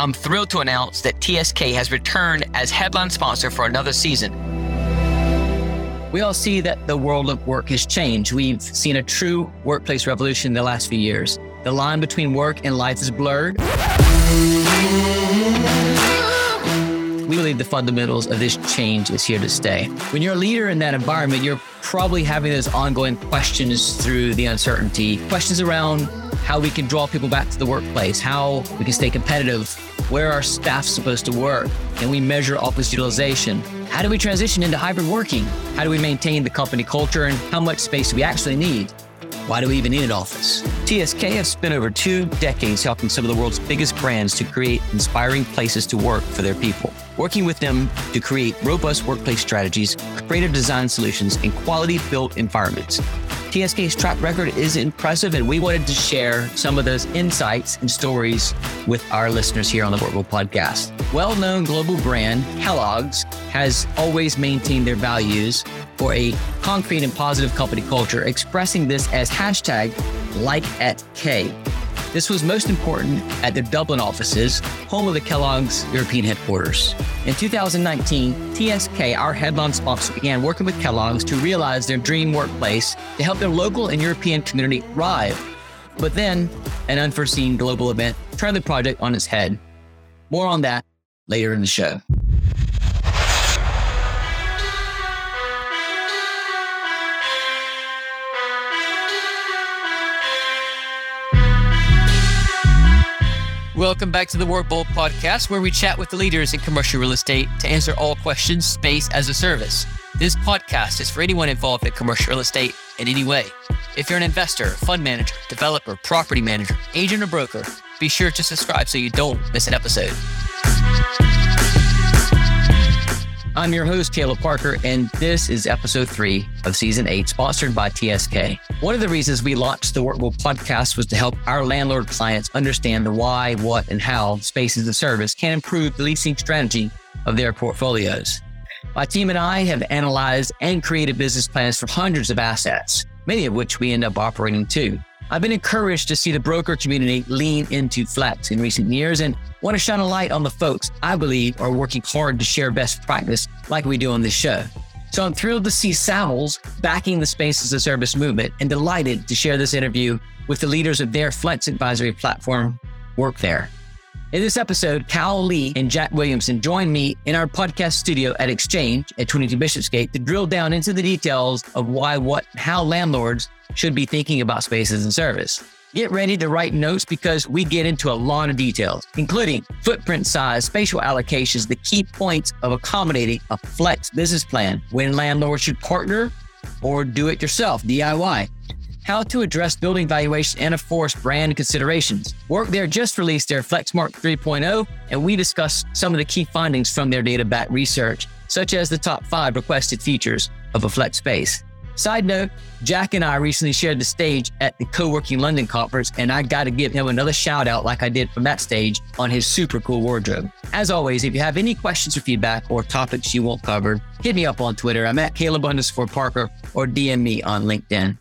I'm thrilled to announce that TSK has returned as headline sponsor for another season. We all see that the world of work has changed. We've seen a true workplace revolution in the last few years. The line between work and life is blurred. We believe the fundamentals of this change is here to stay. When you're a leader in that environment, you're probably having those ongoing questions through the uncertainty, questions around how we can draw people back to the workplace, how we can stay competitive, where our staff supposed to work, and we measure office utilization. How do we transition into hybrid working? How do we maintain the company culture and how much space do we actually need? Why do we even need an office? TSK has spent over two decades helping some of the world's biggest brands to create inspiring places to work for their people. Working with them to create robust workplace strategies, creative design solutions, and quality built environments. TSK's track record is impressive, and we wanted to share some of those insights and stories with our listeners here on the Workable podcast. Well known global brand Kellogg's has always maintained their values for a concrete and positive company culture, expressing this as hashtag like at K. This was most important at their Dublin offices, home of the Kellogg's European headquarters. In 2019, TSK, our headline sponsor, began working with Kellogg's to realize their dream workplace to help their local and European community thrive. But then, an unforeseen global event turned the project on its head. More on that later in the show. Welcome back to the Workable podcast, where we chat with the leaders in commercial real estate to answer all questions space as a service. This podcast is for anyone involved in commercial real estate in any way. If you're an investor, fund manager, developer, property manager, agent, or broker, be sure to subscribe so you don't miss an episode. I'm your host, Caleb Parker, and this is episode three of season eight, sponsored by TSK. One of the reasons we launched the Workable podcast was to help our landlord clients understand the why, what, and how space as a service can improve the leasing strategy of their portfolios. My team and I have analyzed and created business plans for hundreds of assets, many of which we end up operating too. I've been encouraged to see the broker community lean into Flex in recent years and want to shine a light on the folks I believe are working hard to share best practice like we do on this show. So I'm thrilled to see Savills backing the Space as a Service movement and delighted to share this interview with the leaders of their Flex advisory platform, Workthere. In this episode, Cal Lee and Jack Williamson join me in our podcast studio at Exchange at 22 Bishopsgate to drill down into the details of why, what, how landlords should be thinking about spaces and service. Get ready to write notes because we get into a lot of details, including footprint size, spatial allocations, the key points of accommodating a flex business plan, when landlords should partner or do it yourself, DIY, how to address building valuation and, of course, brand considerations. Workthere just released their FlexMark 3.0, and we discussed some of the key findings from their data backed research, such as the top five requested features of a flex space. Side note, Jack and I recently shared the stage at the Co-working London conference, and I got to give him another shout out like I did from that stage on his super cool wardrobe. As always, if you have any questions or feedback or topics you want covered, hit me up on Twitter. I'm at Caleb underscore Parker or DM me on LinkedIn.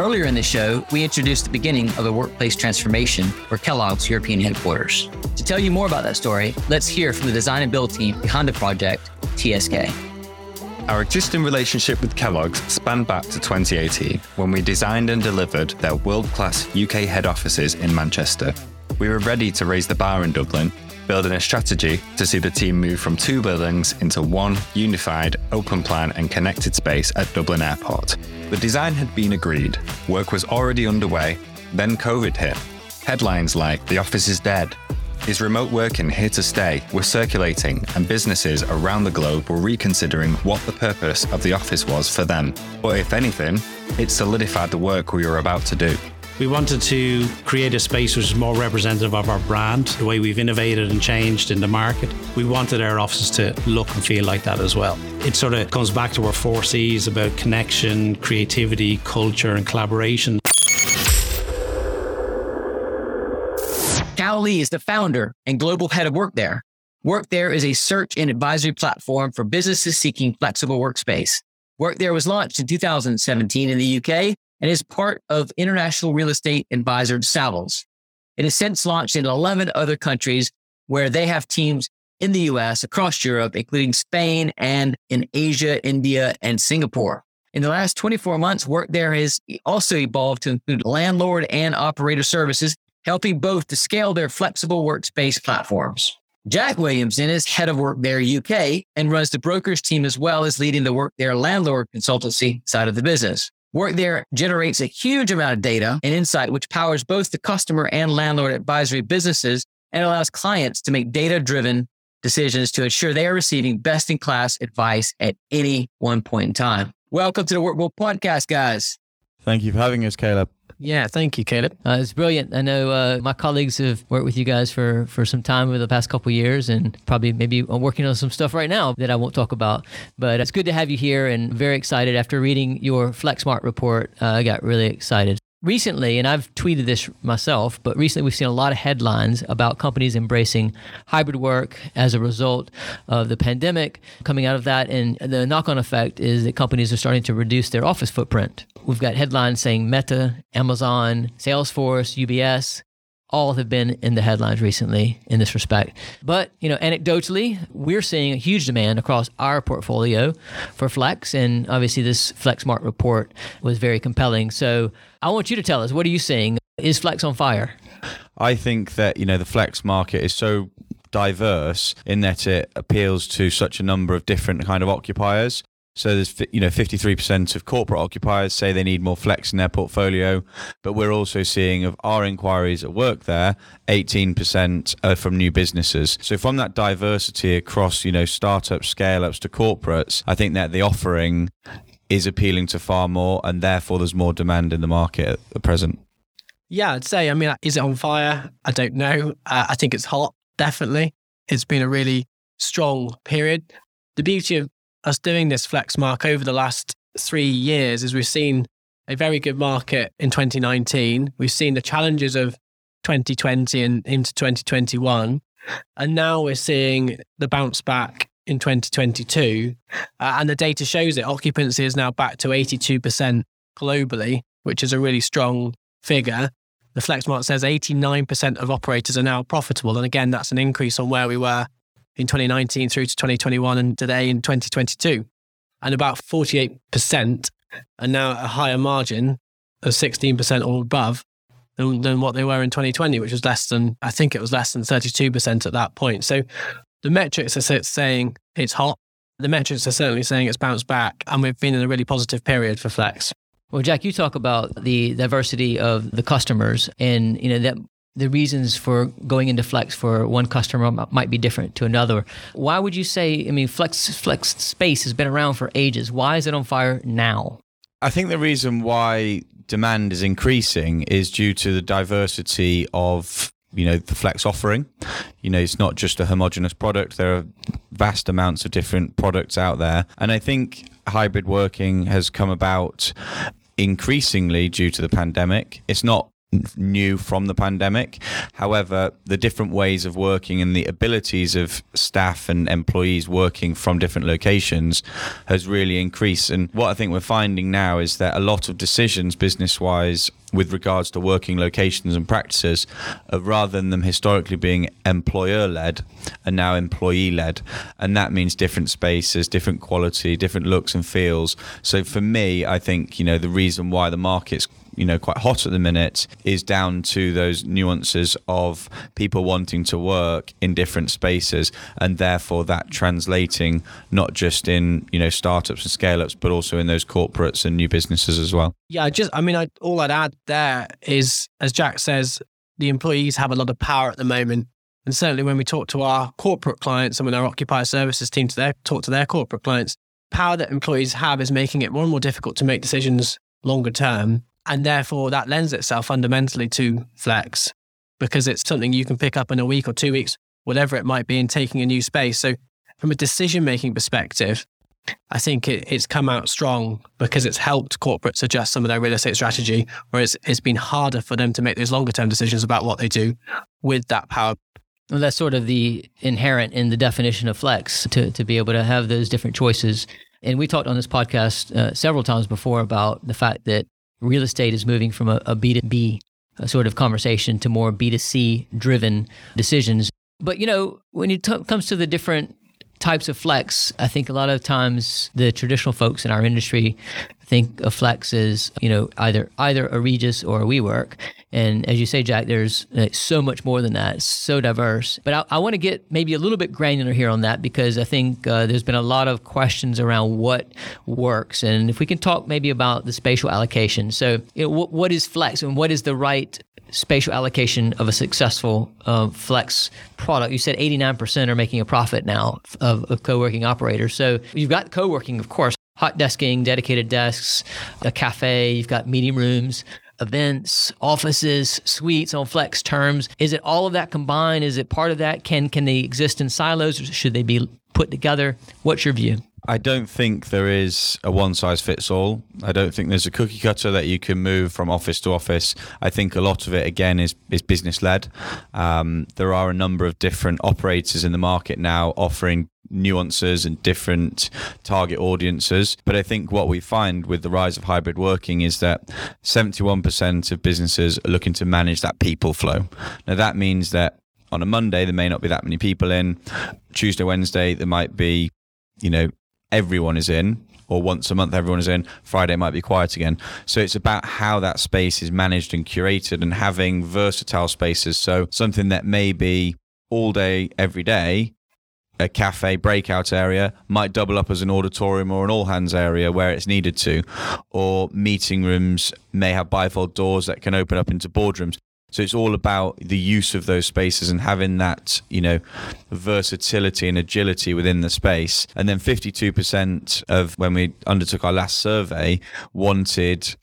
Earlier in the show, we introduced the beginning of a workplace transformation for Kellogg's European headquarters. To tell you more about that story, let's hear from the design and build team behind the project, TSK. Our existing relationship with Kellogg's spanned back to 2018 when we designed and delivered their world class UK head offices in Manchester. We were ready to raise the bar in Dublin building a strategy to see the team move from two buildings into one unified, open plan, and connected space at Dublin Airport. The design had been agreed, work was already underway, then COVID hit. Headlines like, The office is dead, is remote working here to stay were circulating, and businesses around the globe were reconsidering what the purpose of the office was for them. But if anything, it solidified the work we were about to do. We wanted to create a space which is more representative of our brand, the way we've innovated and changed in the market. We wanted our offices to look and feel like that as well. It sort of comes back to our four C's about connection, creativity, culture, and collaboration. Cal Lee is the founder and global head of Workthere. Workthere is a search and advisory platform for businesses seeking flexible workspace. Workthere was launched in 2017 in the UK and is part of international real estate advisor Savills. It has since launched in 11 other countries where they have teams in the US, across Europe, including Spain and in Asia, India, and Singapore. In the last 24 months, Workthere has also evolved to include landlord and operator services, helping both to scale their flexible workspace platforms. Jack Williamson is head of Workthere UK and runs the brokers team as well as leading the Workthere landlord consultancy side of the business. Workthere generates a huge amount of data and insight, which powers both the customer and landlord advisory businesses and allows clients to make data driven decisions to ensure they are receiving best in class advice at any one point in time. Welcome to the Workable Podcast, guys. Thank you for having us, Caleb. Yeah, thank you, Caleb. Uh, it's brilliant. I know uh, my colleagues have worked with you guys for, for some time over the past couple years, and probably maybe I'm working on some stuff right now that I won't talk about. But it's good to have you here, and very excited after reading your FlexMark report. Uh, I got really excited recently, and I've tweeted this myself, but recently we've seen a lot of headlines about companies embracing hybrid work as a result of the pandemic coming out of that. And the knock on effect is that companies are starting to reduce their office footprint. We've got headlines saying Meta, Amazon, Salesforce, UBS, all have been in the headlines recently in this respect. But, you know, anecdotally, we're seeing a huge demand across our portfolio for Flex. And obviously, this FlexMark report was very compelling. So I want you to tell us what are you seeing? Is Flex on fire? I think that, you know, the Flex market is so diverse in that it appeals to such a number of different kind of occupiers. So there's you know 53% of corporate occupiers say they need more flex in their portfolio, but we're also seeing of our inquiries at Workthere, 18% are from new businesses. So from that diversity across you know startups, scale ups to corporates, I think that the offering is appealing to far more, and therefore there's more demand in the market at the present. Yeah, I'd say. I mean, is it on fire? I don't know. Uh, I think it's hot. Definitely, it's been a really strong period. The beauty of us doing this FlexMark over the last three years is we've seen a very good market in 2019. We've seen the challenges of 2020 and into 2021. And now we're seeing the bounce back in 2022. Uh, and the data shows it. Occupancy is now back to 82% globally, which is a really strong figure. The FlexMark says 89% of operators are now profitable. And again, that's an increase on where we were in 2019 through to 2021 and today in 2022. And about 48% are now at a higher margin of 16% or above than, than what they were in 2020, which was less than, I think it was less than 32% at that point. So the metrics are saying it's hot. The metrics are certainly saying it's bounced back, and we've been in a really positive period for Flex. Well, Jack, you talk about the diversity of the customers, and you know that the reasons for going into Flex for one customer might be different to another. Why would you say? I mean, Flex Flex Space has been around for ages. Why is it on fire now? I think the reason why demand is increasing is due to the diversity of you know the flex offering you know it's not just a homogenous product there are vast amounts of different products out there and i think hybrid working has come about increasingly due to the pandemic it's not new from the pandemic. However, the different ways of working and the abilities of staff and employees working from different locations has really increased. And what I think we're finding now is that a lot of decisions, business wise, with regards to working locations and practices, uh, rather than them historically being employer led, are now employee led. And that means different spaces, different quality, different looks and feels. So for me, I think, you know, the reason why the market's you know quite hot at the minute is down to those nuances of people wanting to work in different spaces and therefore that translating not just in you know startups and scale ups but also in those corporates and new businesses as well. Yeah just i mean I, all i'd add there is as jack says the employees have a lot of power at the moment. And certainly when we talk to our corporate clients and when our occupier services team to their, talk to their corporate clients power that employees have is making it more and more difficult to make decisions longer term and therefore, that lends itself fundamentally to flex because it's something you can pick up in a week or two weeks, whatever it might be, in taking a new space. So, from a decision making perspective, I think it, it's come out strong because it's helped corporates adjust some of their real estate strategy, whereas it's been harder for them to make those longer term decisions about what they do with that power. Well, that's sort of the inherent in the definition of flex to, to be able to have those different choices. And we talked on this podcast uh, several times before about the fact that real estate is moving from a a B2B a sort of conversation to more B2C driven decisions. But, you know, when it t- comes to the different types of flex, I think a lot of times the traditional folks in our industry think of flex as you know either either a Regus or a WeWork. And as you say, Jack, there's uh, so much more than that. It's so diverse. But I, I want to get maybe a little bit granular here on that because I think uh, there's been a lot of questions around what works. And if we can talk maybe about the spatial allocation. So, you know, what, is flex and what is the right spatial allocation of a successful uh, flex product. You said 89% are making a profit now of, of co-working operators. So you've got co-working, of course, hot desking, dedicated desks, a cafe, you've got meeting rooms, events, offices, suites on flex terms. Is it all of that combined? Is it part of that? Can can they exist in silos or should they be put together? What's your view? I don't think there is a one size fits all. I don't think there's a cookie cutter that you can move from office to office. I think a lot of it, again, is, is business led. Um, there are a number of different operators in the market now offering nuances and different target audiences. But I think what we find with the rise of hybrid working is that 71% of businesses are looking to manage that people flow. Now, that means that on a Monday, there may not be that many people in. Tuesday, Wednesday, there might be, you know, everyone is in or once a month everyone is in friday might be quiet again so it's about how that space is managed and curated and having versatile spaces so something that may be all day every day a cafe breakout area might double up as an auditorium or an all hands area where it's needed to or meeting rooms may have bifold doors that can open up into boardrooms so it's all about the use of those spaces and having that, you know, versatility and agility within the space. And then 52% of when we undertook our last survey wanted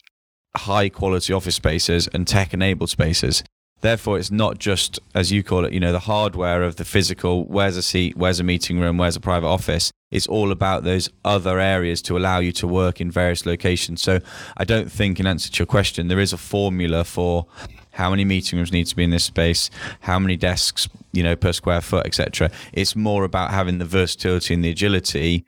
high quality office spaces and tech enabled spaces. Therefore, it's not just, as you call it, you know, the hardware of the physical, where's a seat, where's a meeting room, where's a private office. It's all about those other areas to allow you to work in various locations. So I don't think, in answer to your question, there is a formula for how many meeting rooms need to be in this space, how many desks, you know, per square foot, etc. It's more about having the versatility and the agility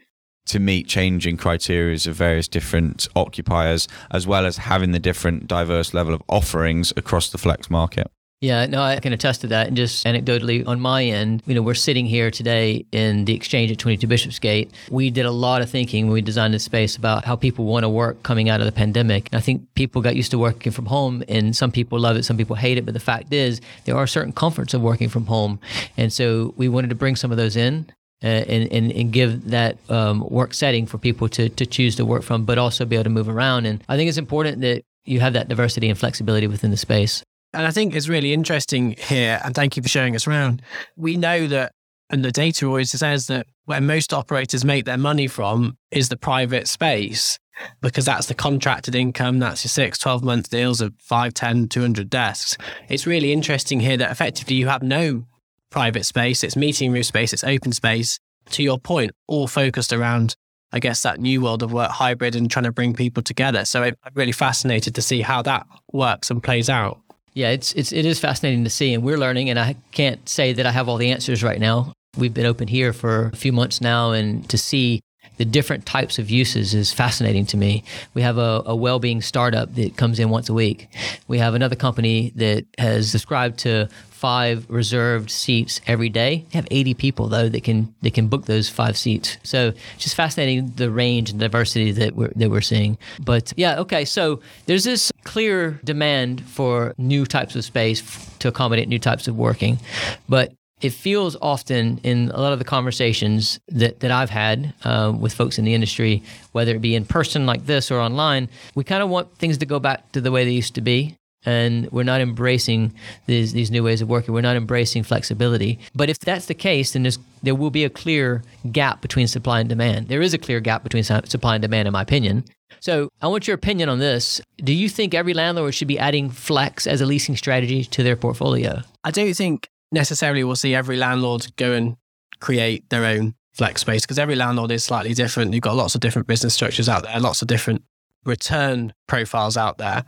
to meet changing criteria of various different occupiers, as well as having the different diverse level of offerings across the flex market. Yeah, no, I can attest to that. And just anecdotally on my end, you know, we're sitting here today in the exchange at 22 Bishopsgate. We did a lot of thinking when we designed this space about how people want to work coming out of the pandemic. And I think people got used to working from home and some people love it, some people hate it. But the fact is, there are certain comforts of working from home. And so we wanted to bring some of those in uh, and, and, and give that um, work setting for people to, to choose to work from, but also be able to move around. And I think it's important that you have that diversity and flexibility within the space. And I think it's really interesting here, and thank you for showing us around. We know that, and the data always says that where most operators make their money from is the private space, because that's the contracted income. That's your six, 12 month deals of 5, 10, 200 desks. It's really interesting here that effectively you have no private space, it's meeting room space, it's open space. To your point, all focused around I guess that new world of work hybrid and trying to bring people together. So I'm really fascinated to see how that works and plays out. Yeah, it's it's it is fascinating to see, and we're learning. And I can't say that I have all the answers right now. We've been open here for a few months now, and to see the different types of uses is fascinating to me. We have a, a well-being startup that comes in once a week. We have another company that has subscribed to five reserved seats every day. They have 80 people though that can that can book those five seats. So it's just fascinating the range and diversity that we're that we're seeing. But yeah, okay. So there's this clear demand for new types of space to accommodate new types of working, but it feels often in a lot of the conversations that, that I've had uh, with folks in the industry, whether it be in person like this or online, we kind of want things to go back to the way they used to be and we're not embracing these these new ways of working. We're not embracing flexibility. But if that's the case, then there will be a clear gap between supply and demand. There is a clear gap between supply and demand, in my opinion. So I want your opinion on this. Do you think every landlord should be adding flex as a leasing strategy to their portfolio? I don't think necessarily we'll see every landlord go and create their own flex space because every landlord is slightly different. You've got lots of different business structures out there, lots of different return profiles out there.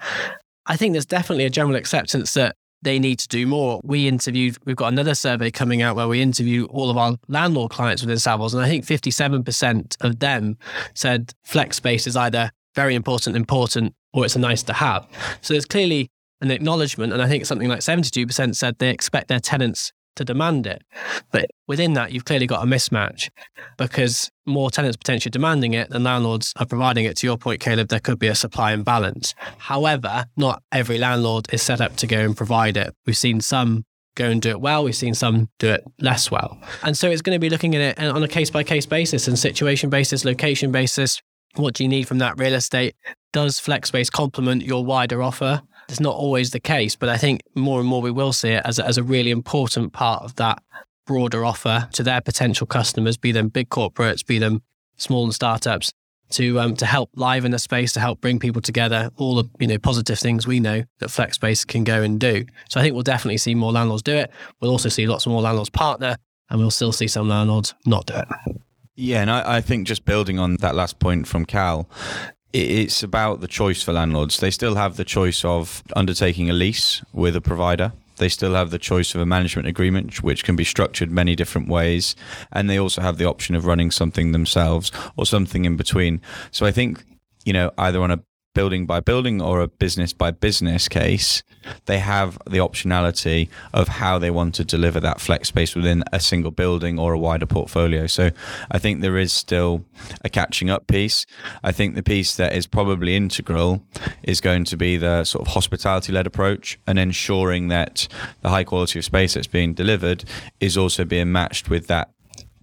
I think there's definitely a general acceptance that they need to do more. We interviewed, we've got another survey coming out where we interview all of our landlord clients within Savills, and I think 57% of them said flex space is either very important, important, or it's a nice to have. So there's clearly an acknowledgement, and I think something like 72% said they expect their tenants to demand it. But within that, you've clearly got a mismatch because more tenants potentially demanding it than landlords are providing it. To your point, Caleb, there could be a supply imbalance. However, not every landlord is set up to go and provide it. We've seen some go and do it well. We've seen some do it less well. And so it's going to be looking at it on a case by case basis and situation basis, location basis. What do you need from that real estate? Does FlexSpace complement your wider offer? It's not always the case, but I think more and more we will see it as a, as a really important part of that broader offer to their potential customers, be them big corporates, be them small and startups, to um, to help liven the space, to help bring people together, all the you know positive things we know that FlexSpace can go and do. So I think we'll definitely see more landlords do it. We'll also see lots more landlords partner, and we'll still see some landlords not do it. Yeah, and I, I think just building on that last point from Cal, it's about the choice for landlords. They still have the choice of undertaking a lease with a provider. They still have the choice of a management agreement, which can be structured many different ways. And they also have the option of running something themselves or something in between. So I think, you know, either on a building by building or a business by business case, they have the optionality of how they want to deliver that flex space within a single building or a wider portfolio. So I think there is still a catching up piece. I think the piece that is probably integral is going to be the sort of hospitality led approach and ensuring that the high quality of space that's being delivered is also being matched with that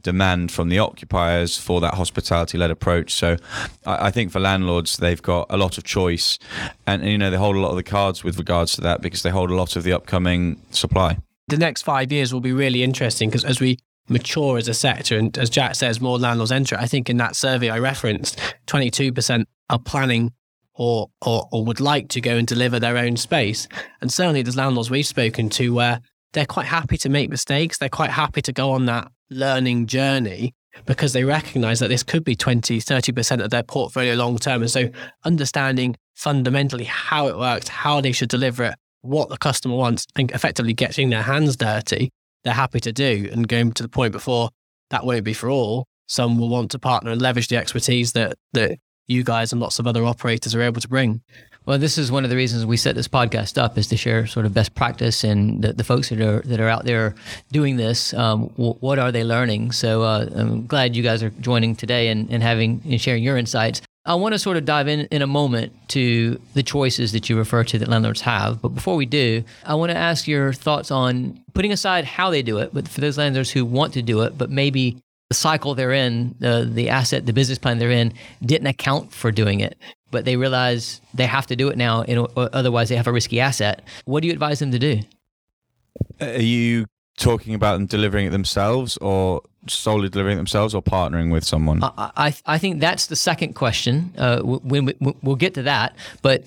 demand from the occupiers for that hospitality led approach. So I, I, think for landlords, they've got a lot of choice and, you know, they hold a lot of the cards with regards to that because they hold a lot of the upcoming supply. The next five years will be really interesting because as we mature as a sector and as Jack says, more landlords enter, I think in that survey I referenced, 22% are planning or, or, or would like to go and deliver their own space. And certainly there's landlords we've spoken to where they're quite happy to make mistakes. They're quite happy to go on that learning journey because they recognize that this could be 20, 30% of their portfolio long term. And so understanding fundamentally how it works, how they should deliver it, what the customer wants, and effectively getting their hands dirty, they're happy to do. And going to the point before, that won't be for all. Some will want to partner and leverage the expertise that, that you guys and lots of other operators are able to bring. Well, this is one of the reasons we set this podcast up is to share sort of best practice and the, the folks that are that are out there doing this. Um, w- what are they learning? So uh, I'm glad you guys are joining today and, and having and sharing your insights. I want to sort of dive in in a moment to the choices that you refer to that landlords have. But before we do, I want to ask your thoughts on putting aside how they do it, but for those landlords who want to do it, but maybe the cycle they're in, the the asset, the business plan they're in, didn't account for doing it but they realize they have to do it now, in, otherwise they have a risky asset. What do you advise them to do? Are you talking about them delivering it themselves, or solely delivering it themselves, or partnering with someone? I I, I think that's the second question. Uh, when we, we'll get to that, but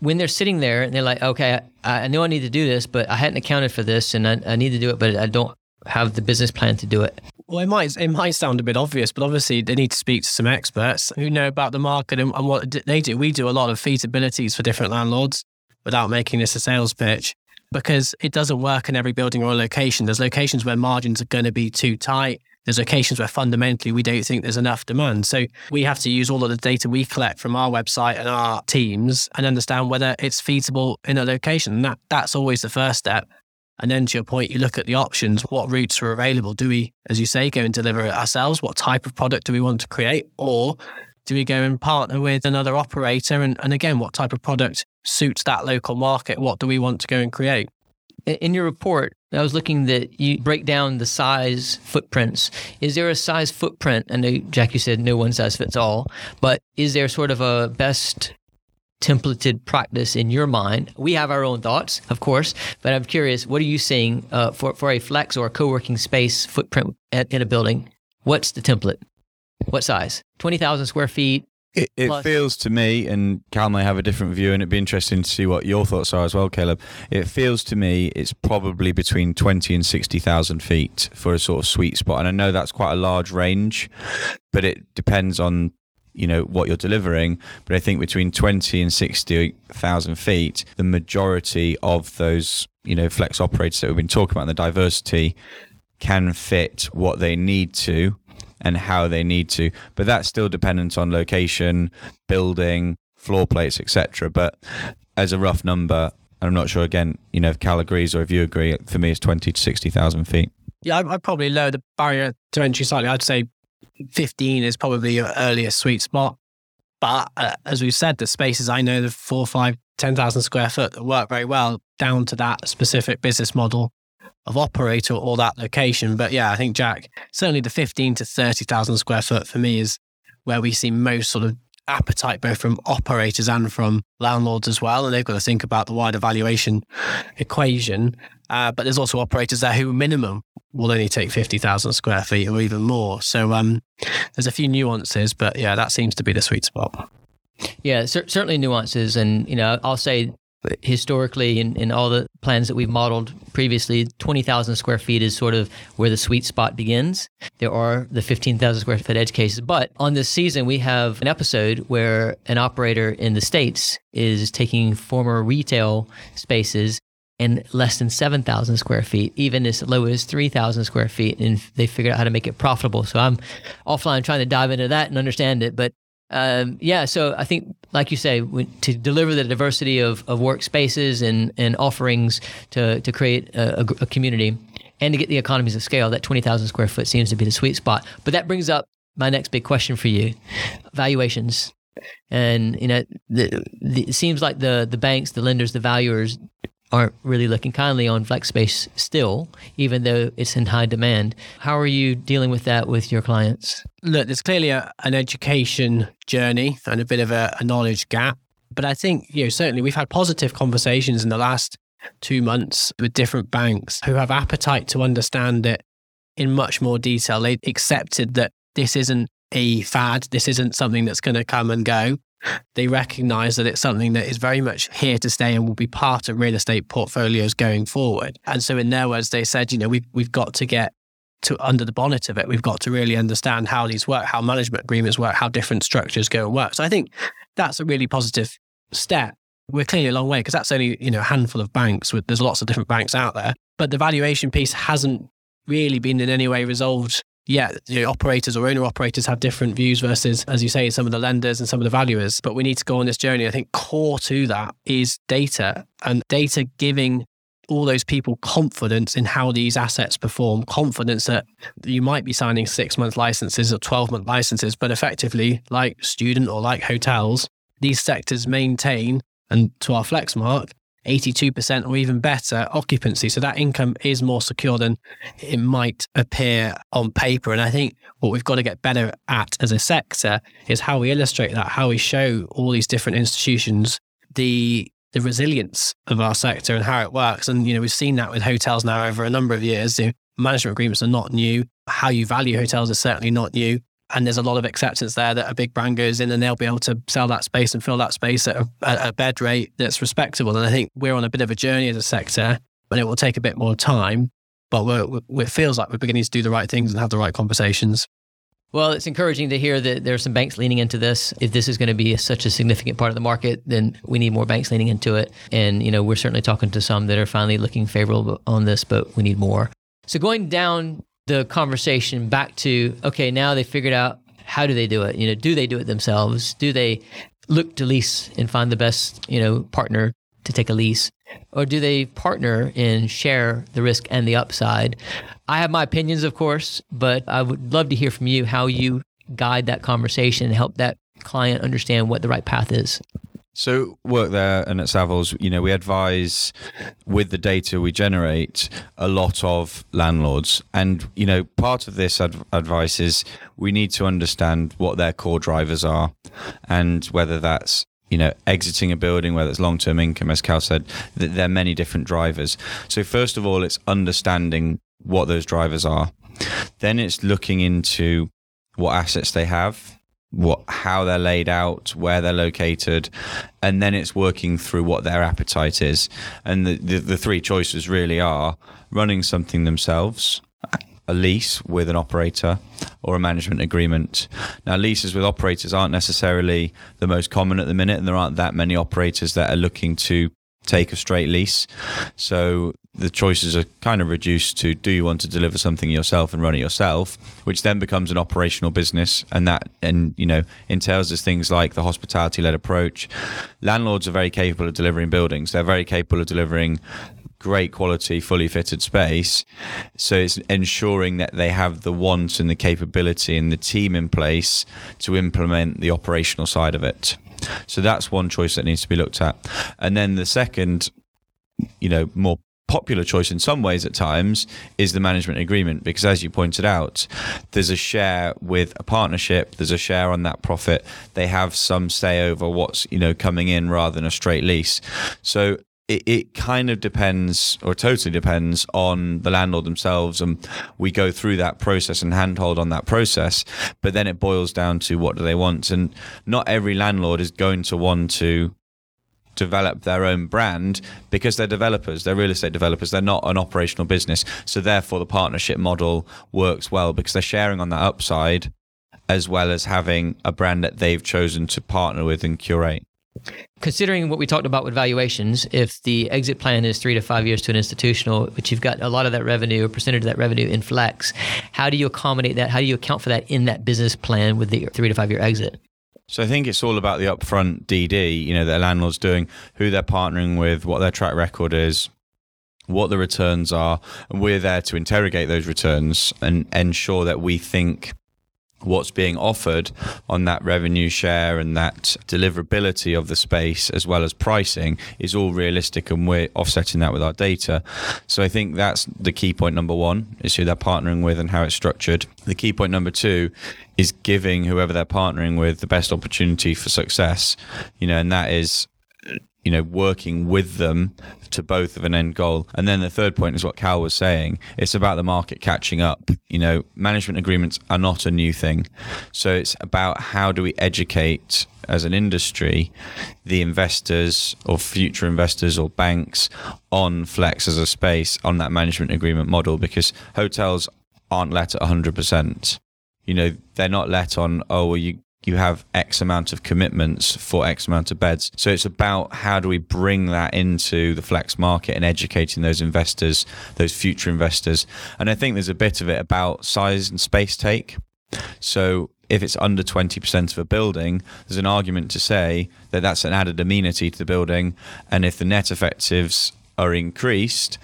when they're sitting there and they're like, okay, I, I know I need to do this, but I hadn't accounted for this, and I, I need to do it, but I don't have the business plan to do it. Well, it might it might sound a bit obvious, but obviously they need to speak to some experts who know about the market and, and what they do. We do a lot of feasibilities for different landlords without making this a sales pitch because it doesn't work in every building or location. There's locations where margins are going to be too tight. There's locations where fundamentally we don't think there's enough demand. So we have to use all of the data we collect from our website and our teams and understand whether it's feasible in a location. That, that's always the first step. And then to your point, you look at the options. What routes are available? Do we, as you say, go and deliver it ourselves? What type of product do we want to create? Or do we go and partner with another operator? And, and again, what type of product suits that local market? What do we want to go and create? In your report, I was looking that you break down the size footprints. Is there a size footprint? I know, Jack, you said no one size fits all, but is there sort of a best templated practice in your mind? We have our own thoughts, of course, but I'm curious, what are you seeing uh, for, for a flex or a co working space footprint at, in a building? What's the template? What size? 20,000 square feet? It, it feels to me, and Cal may have a different view, and it'd be interesting to see what your thoughts are as well, Caleb. It feels to me it's probably between 20 and 60,000 feet for a sort of sweet spot. And I know that's quite a large range, but it depends on you know what you're delivering but i think between 20 and 60,000 feet the majority of those you know flex operators that we've been talking about the diversity can fit what they need to and how they need to but that's still dependent on location building floor plates, etc. But as a rough number, and I'm not sure again, you know, if Cal agrees or if you agree, for me it's twenty to sixty thousand feet. Yeah, I'd probably lower the barrier to entry slightly. I'd say 15 is probably your earliest sweet spot. But uh, as we've said, the spaces I know, the four, five, 10,000 square foot that work very well down to that specific business model of operator or that location. But yeah, I think Jack, certainly the 15 to 30,000 square foot for me is where we see most sort of appetite, both from operators and from landlords as well. And they've got to think about the wider valuation equation. Uh, but there's also operators there who minimum will only take 50,000 square feet or even more. So um, there's a few nuances, but yeah, that seems to be the sweet spot. Yeah, cer- certainly nuances. And, you know, I'll say historically in, in all the plans that we've modeled previously 20000 square feet is sort of where the sweet spot begins there are the 15000 square foot edge cases but on this season we have an episode where an operator in the states is taking former retail spaces and less than 7,000 square feet, even as low as 3,000 square feet. And they figured out how to make it profitable. So I'm offline trying to dive into that and understand it. But um, yeah, so I think, like you say, to deliver the diversity of, of workspaces and, and offerings to, to create a, a, a community and to get the economies of scale, that 20,000 square foot seems to be the sweet spot. But that brings up my next big question for you valuations. And you know, the, the, it seems like the the banks, the lenders, the valuers aren't really looking kindly on flex space still, even though it's in high demand. How are you dealing with that with your clients? Look, there's clearly a, an education journey and a bit of a, a knowledge gap. But I think, you know, certainly we've had positive conversations in the last two months with different banks who have appetite to understand it in much more detail. They accepted that this isn't a fad, this isn't something that's going to come and go they recognize that it's something that is very much here to stay and will be part of real estate portfolios going forward. And so, in their words, they said, you know, we've, we've got to get to under the bonnet of it. We've got to really understand how these work, how management agreements work, how different structures go and work. So, I think that's a really positive step. We're clearly a long way because that's only, you know, a handful of banks. With, there's lots of different banks out there. But the valuation piece hasn't really been in any way resolved yeah, the operators or owner operators have different views versus, as you say, some of the lenders and some of the valuers. But we need to go on this journey. I think core to that is data and data giving all those people confidence in how these assets perform, confidence that you might be signing six month licenses or 12 month licenses, but effectively, like student or like hotels, these sectors maintain, and to our FlexMark, 82% or even better occupancy. So that income is more secure than it might appear on paper. And I think what we've got to get better at as a sector is how we illustrate that, how we show all these different institutions the the resilience of our sector and how it works. And you know, we've seen that with hotels now over a number of years. The management agreements are not new. How you value hotels is certainly not new and there's a lot of acceptance there that a big brand goes in and they'll be able to sell that space and fill that space at a, at a bed rate that's respectable. And I think we're on a bit of a journey as a sector, but it will take a bit more time. But it feels like we're beginning to do the right things and have the right conversations. Well, it's encouraging to hear that there are some banks leaning into this. If this is going to be such a significant part of the market, then we need more banks leaning into it. And, you know, we're certainly talking to some that are finally looking favorable on this, but we need more. So going down the conversation back to okay, now they figured out how do they do it? You know, do they do it themselves? Do they look to lease and find the best, you know, partner to take a lease? Or do they partner and share the risk and the upside? I have my opinions, of course, but I would love to hear from you how you guide that conversation and help that client understand what the right path is. So Workthere and at Savills, you know, we advise with the data we generate a lot of landlords, and you know, part of this adv- advice is we need to understand what their core drivers are, and whether that's you know exiting a building, whether it's long-term income, as Cal said, th- there are many different drivers. So first of all, it's understanding what those drivers are. Then it's looking into what assets they have what how they're laid out, where they're located, and then it's working through what their appetite is. And the, the, the three choices really are running something themselves, a lease with an operator, or a management agreement. Now, leases with operators aren't necessarily the most common at the minute, and there aren't that many operators that are looking to take a straight lease. So the choices are kind of reduced to do you want to deliver something yourself and run it yourself, which then becomes an operational business, and that and you know entails as things like the hospitality-led approach. Landlords are very capable of delivering buildings. They're very capable of delivering great quality, fully fitted space. So it's ensuring that they have the wants and the capability and the team in place to implement the operational side of it. So that's one choice that needs to be looked at. And then the second, you know, more popular choice in some ways at times is the management agreement because as you pointed out there's a share with a partnership there's a share on that profit. They have some say over what's you know coming in rather than a straight lease. So it, it kind of depends or totally depends on the landlord themselves and we go through that process and handhold on that process but then it boils down to what do they want? And not every landlord is going to want to develop their own brand because they're developers they're real estate developers they're not an operational business so therefore the partnership model works well because they're sharing on that upside as well as having a brand that they've chosen to partner with and curate Considering what we talked about with valuations, if the exit plan is three to five years to an institutional, but you've got a lot of that revenue, a percentage of that revenue in flex, how do you accommodate that? How do you account for that in that business plan with the three to five year exit? So I think it's all about the upfront DD, you know, a landlord's doing, who they're partnering with, what their track record is, what the returns are, and we're there to interrogate those returns and ensure that we think what's being offered on that revenue share and that deliverability of the space as well as pricing is all realistic and we're offsetting that with our data. So i think that's the key point number one is who they're partnering with and how it's structured. The key point number two is giving whoever they're partnering with the best opportunity for success you know and that is you know working with them to both of an end goal. And then the third point is what Cal was saying. It's about the market catching up. You know, management agreements are not a new thing. So it's about how do we educate as an industry the investors or future investors or banks on flex as a space on that management agreement model because hotels aren't let at 100%. You know, they're not let on, oh, well, you you have X amount of commitments for X amount of beds. So it's about how do we bring that into the flex market and educating those investors, those future investors. And I think there's a bit of it about size and space take. So if it's under 20% of a building, there's an argument to say that that's an added amenity to the building. And if the net effectives are increased,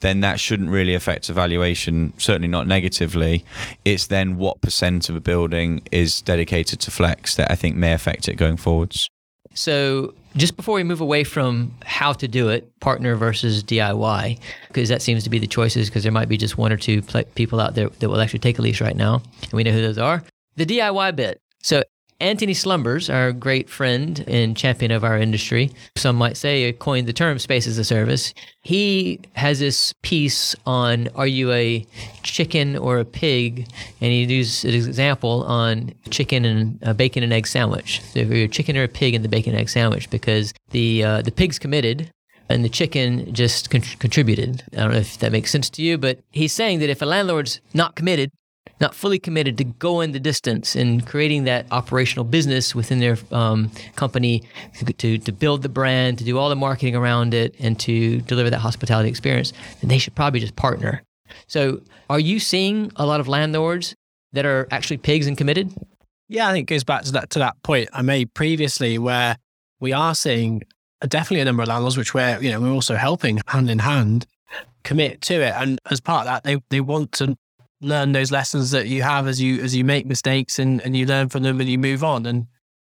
then that shouldn't really affect evaluation, certainly not negatively. It's then what percent of a building is dedicated to flex that I think may affect it going forwards. So, just before we move away from how to do it, partner versus DIY, because that seems to be the choices, because there might be just one or two people out there that will actually take a lease right now, and we know who those are. The DIY bit. So, Antony Slumbers, our great friend and champion of our industry, some might say coined the term space as a service. He has this piece on are you a chicken or a pig? And he uses an example on chicken and a bacon and egg sandwich. So if you're a chicken or a pig in the bacon and egg sandwich, because the uh, the pig's committed, and the chicken just con- contributed. I don't know if that makes sense to you, but he's saying that if a landlord's not committed, not fully committed to go in the distance and creating that operational business within their um, company to, to build the brand, to do all the marketing around it, and to deliver that hospitality experience, then they should probably just partner. So, are you seeing a lot of landlords that are actually pigs and committed? Yeah, I think it goes back to that to that point I made previously, where we are seeing definitely a number of landlords, which we're you know we're also helping hand in hand commit to it, and as part of that, they they want to learn those lessons that you have as you as you make mistakes and, and you learn from them and you move on. And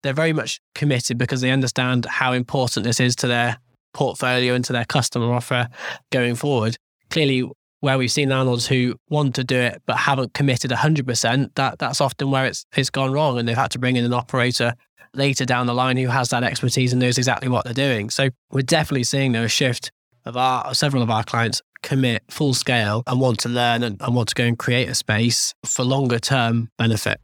they're very much committed because they understand how important this is to their portfolio and to their customer offer going forward. Clearly, where we've seen landlords who want to do it but haven't committed 100%, that that's often where it's it's gone wrong, and they've had to bring in an operator later down the line who has that expertise and knows exactly what they're doing. So we're definitely seeing though, a shift of our several of our clients commit full scale and want to learn and, and want to go and create a space for longer term benefit.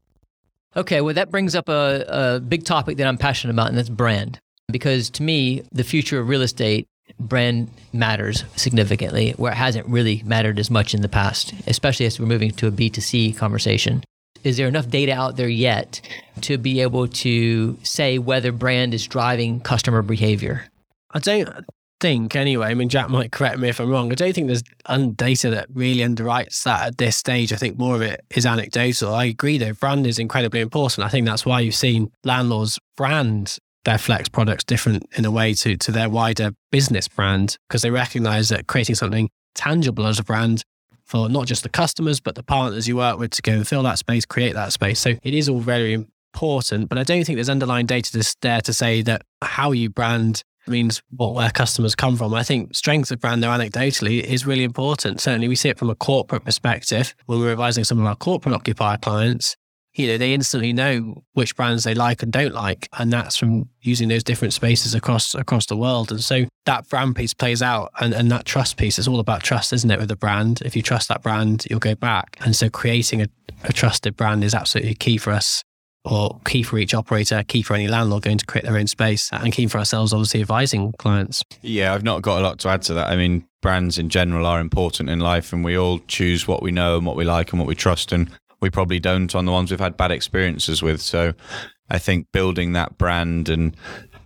Okay, well, that brings up a, a big topic that I'm passionate about, and that's brand. Because to me, the future of real estate brand matters significantly, where it hasn't really mattered as much in the past, especially as we're moving to a B2C conversation. Is there enough data out there yet to be able to say whether brand is driving customer behavior? I don't think, anyway, I mean, Jack might correct me if I'm wrong. I don't think there's data that really underwrites that at this stage. I think more of it is anecdotal. I agree, though. Brand is incredibly important. I think that's why you've seen landlords brand their flex products different in a way to, to their wider business brand because they recognize that creating something tangible as a brand for not just the customers, but the partners you work with to go and fill that space, create that space. So it is all very important, but I don't think there's underlying data to there to say that how you brand means what where customers come from. I think strength of brand, though, anecdotally, is really important. Certainly, we see it from a corporate perspective when we're advising some of our corporate occupier clients you know, they instantly know which brands they like and don't like. And that's from using those different spaces across across the world. And so that brand piece plays out and, and that trust piece is all about trust, isn't it, with the brand? If you trust that brand, you'll go back. And so creating a, a trusted brand is absolutely key for us or key for each operator, key for any landlord going to create their own space, and key for ourselves, obviously, advising clients. Yeah, I've not got a lot to add to that. I mean, brands in general are important in life, and we all choose what we know and what we like and what we trust. And we probably don't on the ones we've had bad experiences with. So I think building that brand and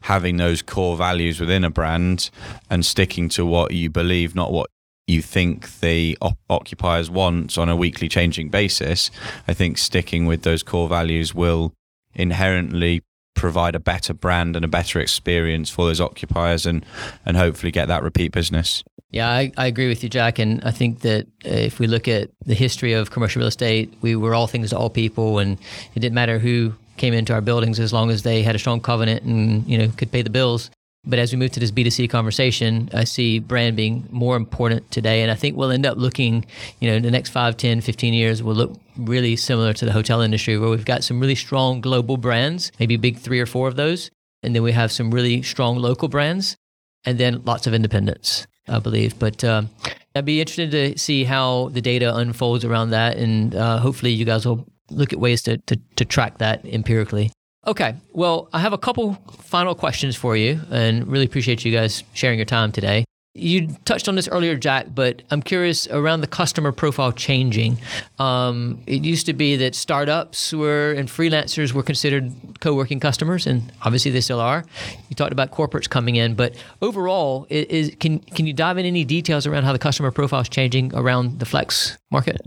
having those core values within a brand and sticking to what you believe, not what you think the op- occupiers want on a weekly changing basis, I think sticking with those core values will inherently provide a better brand and a better experience for those occupiers and and hopefully get that repeat business. Yeah, I, I agree with you, Jack. And I think that if we look at the history of commercial real estate, we were all things to all people, and it didn't matter who came into our buildings as long as they had a strong covenant and you know could pay the bills. But as we move to this B2C conversation, I see brand being more important today. And I think we'll end up looking, you know, in the next 5, 10, 15 years, will look really similar to the hotel industry where we've got some really strong global brands, maybe big three or four of those. And then we have some really strong local brands and then lots of independents. I believe. But um, I'd be interested to see how the data unfolds around that, and uh, hopefully you guys will look at ways to, to, to track that empirically. Okay, well, I have a couple final questions for you, and really appreciate you guys sharing your time today. You touched on this earlier, Jack, but I'm curious around the customer profile changing. Um, it used to be that startups were and freelancers were considered co-working customers, and obviously they still are. You talked about corporates coming in, but overall, is, can can you dive in any details around how the customer profile is changing around the flex market?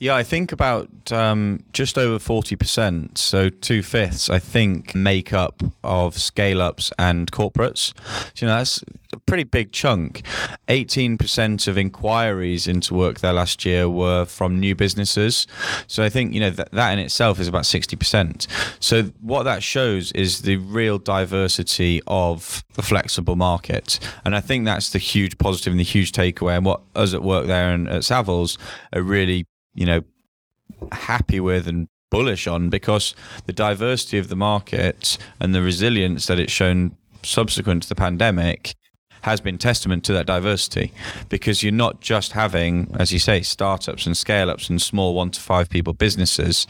Yeah, I think about um, just over 40%, so two fifths, I think, make up of scale ups and corporates. So, you know, that's a pretty big chunk. 18% of inquiries into Workthere last year were from new businesses. So, I think, you know, that, that in itself is about 60%. So, what that shows is the real diversity of the flexible market. And I think that's the huge positive and the huge takeaway. And what us at Workthere and at Savills are really you know, happy with and bullish on because the diversity of the market and the resilience that it's shown subsequent to the pandemic has been testament to that diversity because you're not just having, as you say, startups and scale ups and small one to five people businesses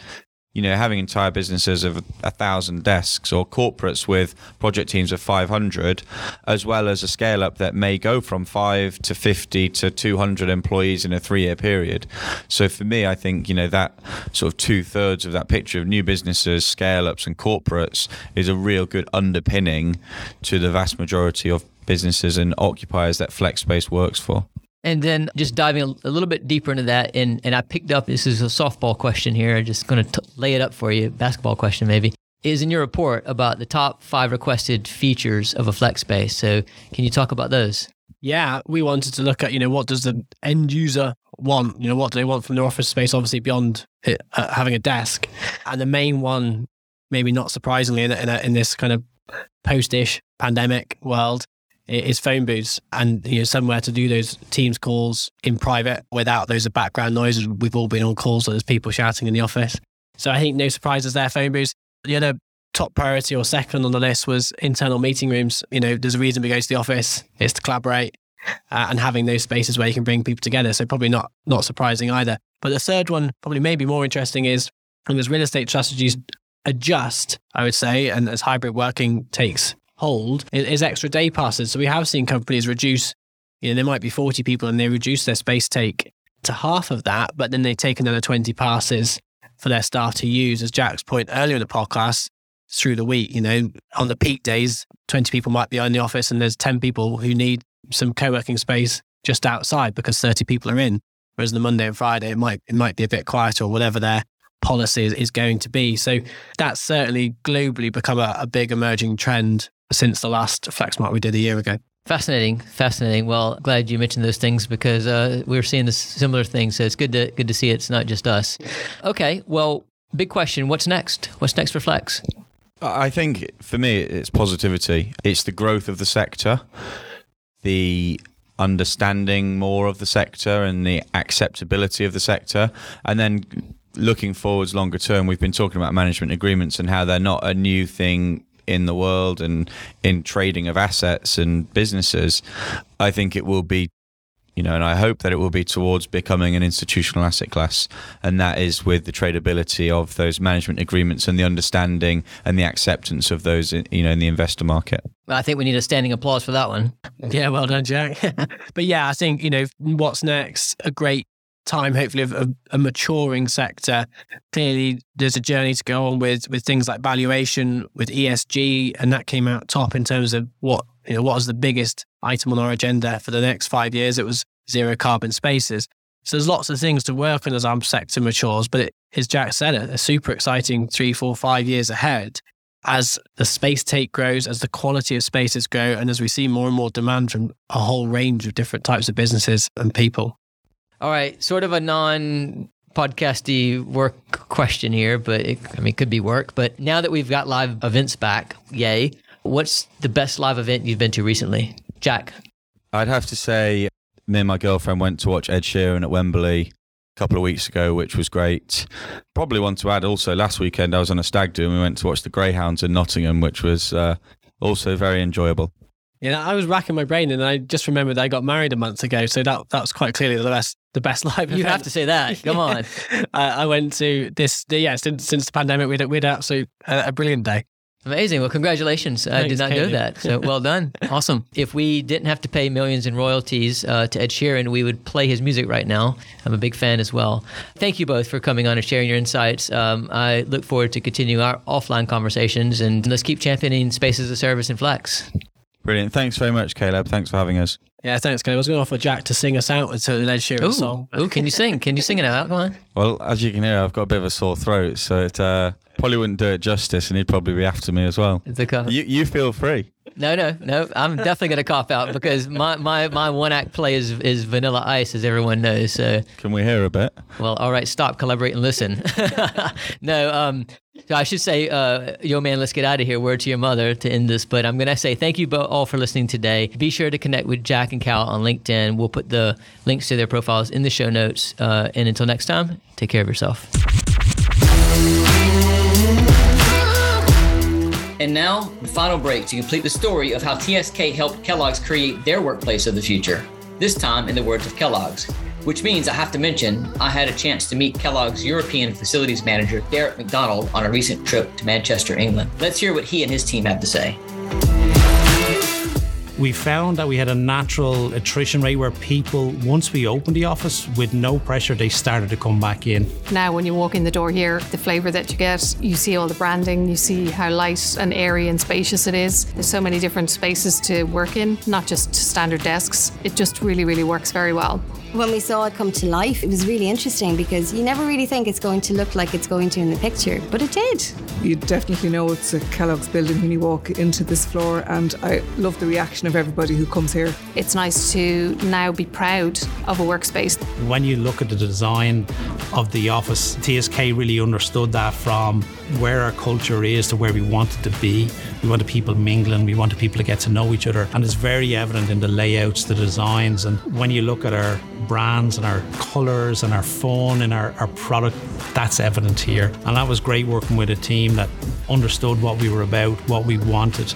you know, having entire businesses of a thousand desks or corporates with project teams of 500, as well as a scale up that may go from five to 50 to 200 employees in a three year period. So for me, I think, you know, that sort of two thirds of that picture of new businesses, scale ups, and corporates is a real good underpinning to the vast majority of businesses and occupiers that FlexSpace works for. And then just diving a, little bit deeper into that, and, and I picked up this is a softball question here. I'm just going to lay it up for you, basketball question maybe. Is in your report about the top five requested features of a flex space. So can you talk about those? Yeah, we wanted to look at you know what does the end user want? You know what do they want from their office space? Obviously beyond it, uh, having a desk, and the main one, maybe not surprisingly, in, in, a, in this kind of post-ish pandemic world, is phone booths and you know somewhere to do those teams calls in private without those background noises. We've all been on calls so there's people shouting in the office. So i think no surprises there phone booths. The other top priority or second on the list was internal meeting rooms. You know there's a reason we go to the office it's to collaborate uh, and having those spaces where you can bring people together. So probably not not surprising either. But the third one probably maybe more interesting is as real estate strategies adjust i would say and as hybrid working takes hold is, extra day passes. So we have seen companies reduce, you know, there might be 40 people and they reduce their space take to half of that, but then they take another 20 passes for their staff to use. As Jack's point earlier in the podcast, through the week, you know, on the peak days, 20 people might be in the office and there's 10 people who need some co-working space just outside because 30 people are in. Whereas on the Monday and Friday, it might it might be a bit quieter or whatever their policy is, is going to be. So that's certainly globally become a, a big emerging trend since the last FlexMark we did a year ago. Fascinating, fascinating. Well, glad you mentioned those things because uh, we're seeing this similar things. So it's good to good to see it's not just us. Okay, well, big question: What's next? What's next for Flex? I think for me, it's positivity. It's the growth of the sector, the understanding more of the sector, and the acceptability of the sector, and then looking forwards longer term. We've been talking about management agreements and how they're not a new thing in the world and in trading of assets and businesses, I think it will be, you know, and I hope that it will be towards becoming an institutional asset class. And that is with the tradability of those management agreements and the understanding and the acceptance of those, you know, in the investor market. I think we need a standing applause for that one. Yeah, well done, Jack. but yeah, I think, you know, what's next? A great time, hopefully, of a, a, maturing sector. Clearly, there's a journey to go on with with things like valuation, with ESG, and that came out top in terms of what you know what was the biggest item on our agenda for the next five years. It was zero carbon spaces. So there's lots of things to work on as our sector matures. But it, as Jack said, a, a super exciting three, four, five years ahead as the space take grows, as the quality of spaces grow, and as we see more and more demand from a whole range of different types of businesses and people. All right, sort of a non podcasty work question here, but it, I mean, it could be work. But now that we've got live events back, yay! What's the best live event you've been to recently, Jack? I'd have to say, me and my girlfriend went to watch Ed Sheeran at Wembley a couple of weeks ago, which was great. Probably want to add also last weekend I was on a stag do and we went to watch the Greyhounds in Nottingham, which was uh, also very enjoyable. Yeah, I was racking my brain, and I just remembered I got married a month ago, so that that was quite clearly the best the best live. You event. have to say that. Come on. I, I, went to this. Yeah, since, since the pandemic, we had we had absolutely a, a brilliant day. Amazing. Well, congratulations. Thanks, I did not Katie. know that. So well done. awesome. If we didn't have to pay millions in royalties uh, to Ed Sheeran, we would play his music right now. I'm a big fan as well. Thank you both for coming on and sharing your insights. Um, I look forward to continuing our offline conversations and let's keep championing space as a service and flex. Brilliant. Thanks very much, Caleb. Thanks for having us. Yeah, thanks, Caleb. I was going to offer Jack to sing us out to an Ed Sheeran ooh, song. Oh, can you sing? Can you sing it out? Come on. Well, as you can hear, I've got a bit of a sore throat, so it uh, probably wouldn't do it justice, and he'd probably be after me as well. You, you feel free. No, no, no. I'm definitely going to cough out because my, my, my one act play is, is Vanilla Ice, as everyone knows. So can we hear a bit? Well, all right. Stop, collaborate, and listen. no, um, so I should say, uh, yo man, let's get out of here. Word to your mother to end this. But I'm going to say thank you all for listening today. Be sure to connect with Jack and Cal on LinkedIn. We'll put the links to their profiles in the show notes. Uh, and until next time, take care of yourself. And now, the final break to complete the story of how TSK helped Kellogg's create their workplace of the future. This time, in the words of Kellogg's, which means I have to mention I had a chance to meet Kellogg's European Facilities Manager, Derek McDonald, on a recent trip to Manchester, England. Let's hear what he and his team have to say we found that we had a natural attrition rate where people, once we opened the office with no pressure, they started to come back in. Now, when you walk in the door here, the flavour that you get, you see all the branding, you see how light and airy and spacious it is. There's so many different spaces to work in, not just standard desks. It just really, really works very well. When we saw it come to life, it was really interesting because you never really think it's going to look like it's going to in the picture, but it did. You definitely know it's a Kellogg's building when you walk into this floor, and I love the reaction of everybody who comes here. It's nice to now be proud of a workspace. When you look at the design of the office, TSK really understood that from where our culture is to where we want it to be. We wanted people mingling, we wanted people to get to know each other, and it's very evident in the layouts, the designs, and when you look at our brands and our colours and our phone and our, our product, that's evident here. And that was great working with a team that understood what we were about, what we wanted.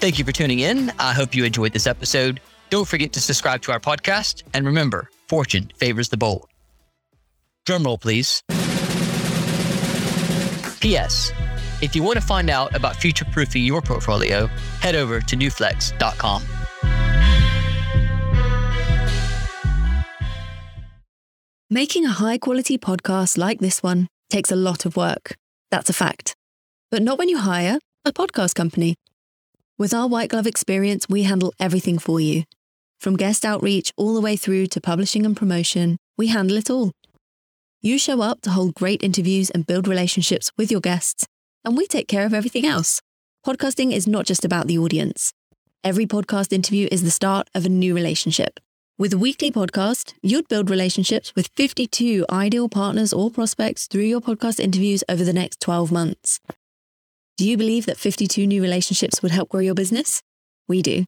Thank you for tuning in. I hope you enjoyed this episode. Don't forget to subscribe to our podcast. And remember, fortune favors the bold. Drumroll, please. P.S. If you want to find out about future proofing your portfolio, head over to newflex.com. Making a high quality podcast like this one takes a lot of work. That's a fact. But not when you hire a podcast company. With our white glove experience, we handle everything for you. From guest outreach all the way through to publishing and promotion, we handle it all. You show up to hold great interviews and build relationships with your guests, and we take care of everything else. Podcasting is not just about the audience. Every podcast interview is the start of a new relationship. With a weekly podcast, you'd build relationships with 52 ideal partners or prospects through your podcast interviews over the next 12 months. Do you believe that 52 new relationships would help grow your business? We do.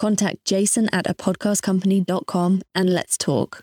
Contact jason at a podcastcompany.com and let's talk.